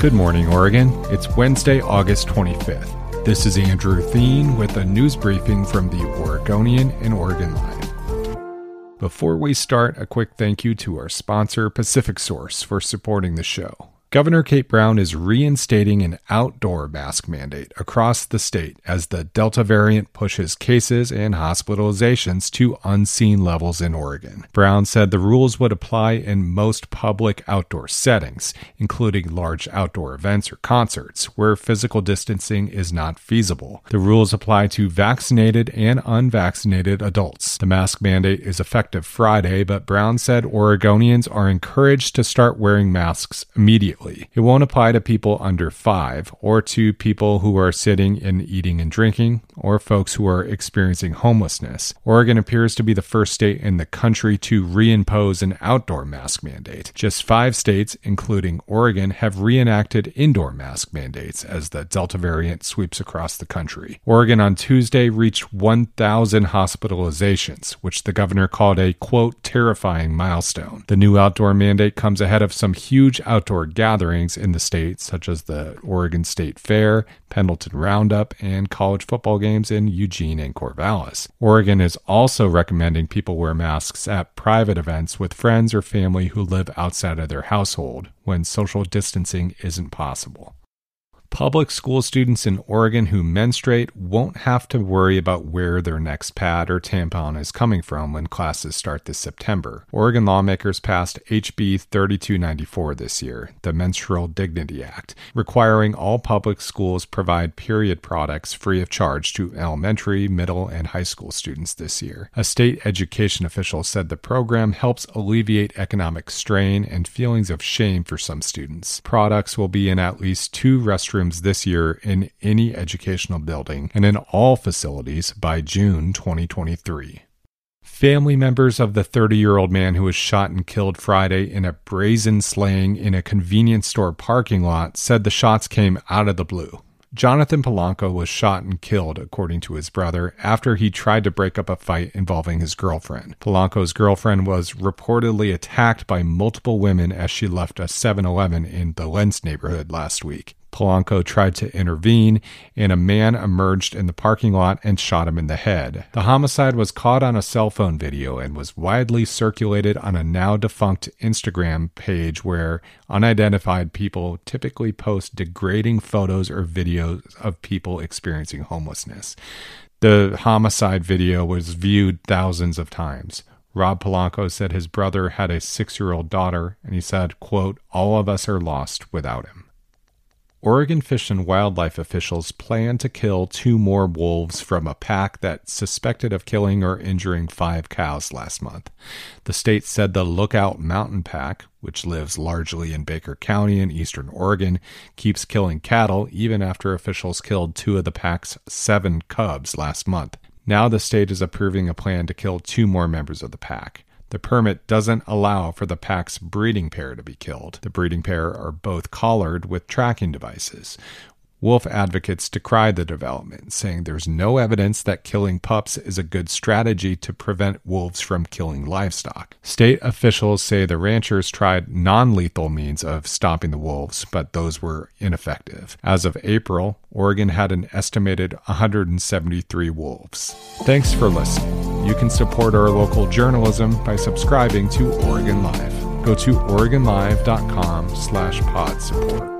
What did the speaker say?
Good morning, Oregon. It's Wednesday, August 25th. This is Andrew Theen with a news briefing from the Oregonian and Oregon Live. Before we start, a quick thank you to our sponsor, Pacific Source, for supporting the show. Governor Kate Brown is reinstating an outdoor mask mandate across the state as the Delta variant pushes cases and hospitalizations to unseen levels in Oregon. Brown said the rules would apply in most public outdoor settings, including large outdoor events or concerts, where physical distancing is not feasible. The rules apply to vaccinated and unvaccinated adults. The mask mandate is effective Friday, but Brown said Oregonians are encouraged to start wearing masks immediately immediately. It won't apply to people under five or to people who are sitting and eating and drinking or folks who are experiencing homelessness. Oregon appears to be the first state in the country to reimpose an outdoor mask mandate. Just five states, including Oregon, have reenacted indoor mask mandates as the Delta variant sweeps across the country. Oregon on Tuesday reached 1,000 hospitalizations, which the governor called a quote terrifying milestone. The new outdoor mandate comes ahead of some huge outdoor gatherings gatherings in the state, such as the Oregon State Fair, Pendleton Roundup, and college football games in Eugene and Corvallis. Oregon is also recommending people wear masks at private events with friends or family who live outside of their household when social distancing isn't possible. Public school students in Oregon who menstruate won't have to worry about where their next pad or tampon is coming from when classes start this September. Oregon lawmakers passed HB 3294 this year, the Menstrual Dignity Act, requiring all public schools provide period products free of charge to elementary, middle, and high school students this year. A state education official said the program helps alleviate economic strain and feelings of shame for some students. Products will be in at least two restrooms bathrooms this year in any educational building and in all facilities by June 2023. Family members of the 30 year old man who was shot and killed Friday in a brazen slaying in a convenience store parking lot said the shots came out of the blue. Jonathan Polanco was shot and killed, according to his brother, after he tried to break up a fight involving his girlfriend. Polanco's girlfriend was reportedly attacked by multiple women as she left a 7 Eleven in the Lents neighborhood last week. Polanco tried to intervene, and a man emerged in the parking lot and shot him in the head. The homicide was caught on a cell phone video and was widely circulated on a now defunct Instagram page where unidentified people typically post degrading photos or videos of people experiencing homelessness. The homicide video was viewed thousands of times. Rob Polanco said his brother had a six year old daughter, and he said, quote, All of us are lost without him. Oregon Fish and Wildlife officials plan to kill two more wolves from a pack that suspected of killing or injuring five cows last month. The state said the Lookout Mountain Pack, which lives largely in Baker County in eastern Oregon, keeps killing cattle even after officials killed two of the pack's seven cubs last month. Now the state is approving a plan to kill two more members of the pack. The permit doesn't allow for the pack's breeding pair to be killed. The breeding pair are both collared with tracking devices. Wolf advocates decry the development, saying there's no evidence that killing pups is a good strategy to prevent wolves from killing livestock. State officials say the ranchers tried non lethal means of stopping the wolves, but those were ineffective. As of April, Oregon had an estimated 173 wolves. Thanks for listening. You can support our local journalism by subscribing to Oregon Live. Go to OregonLive.com slash pod support.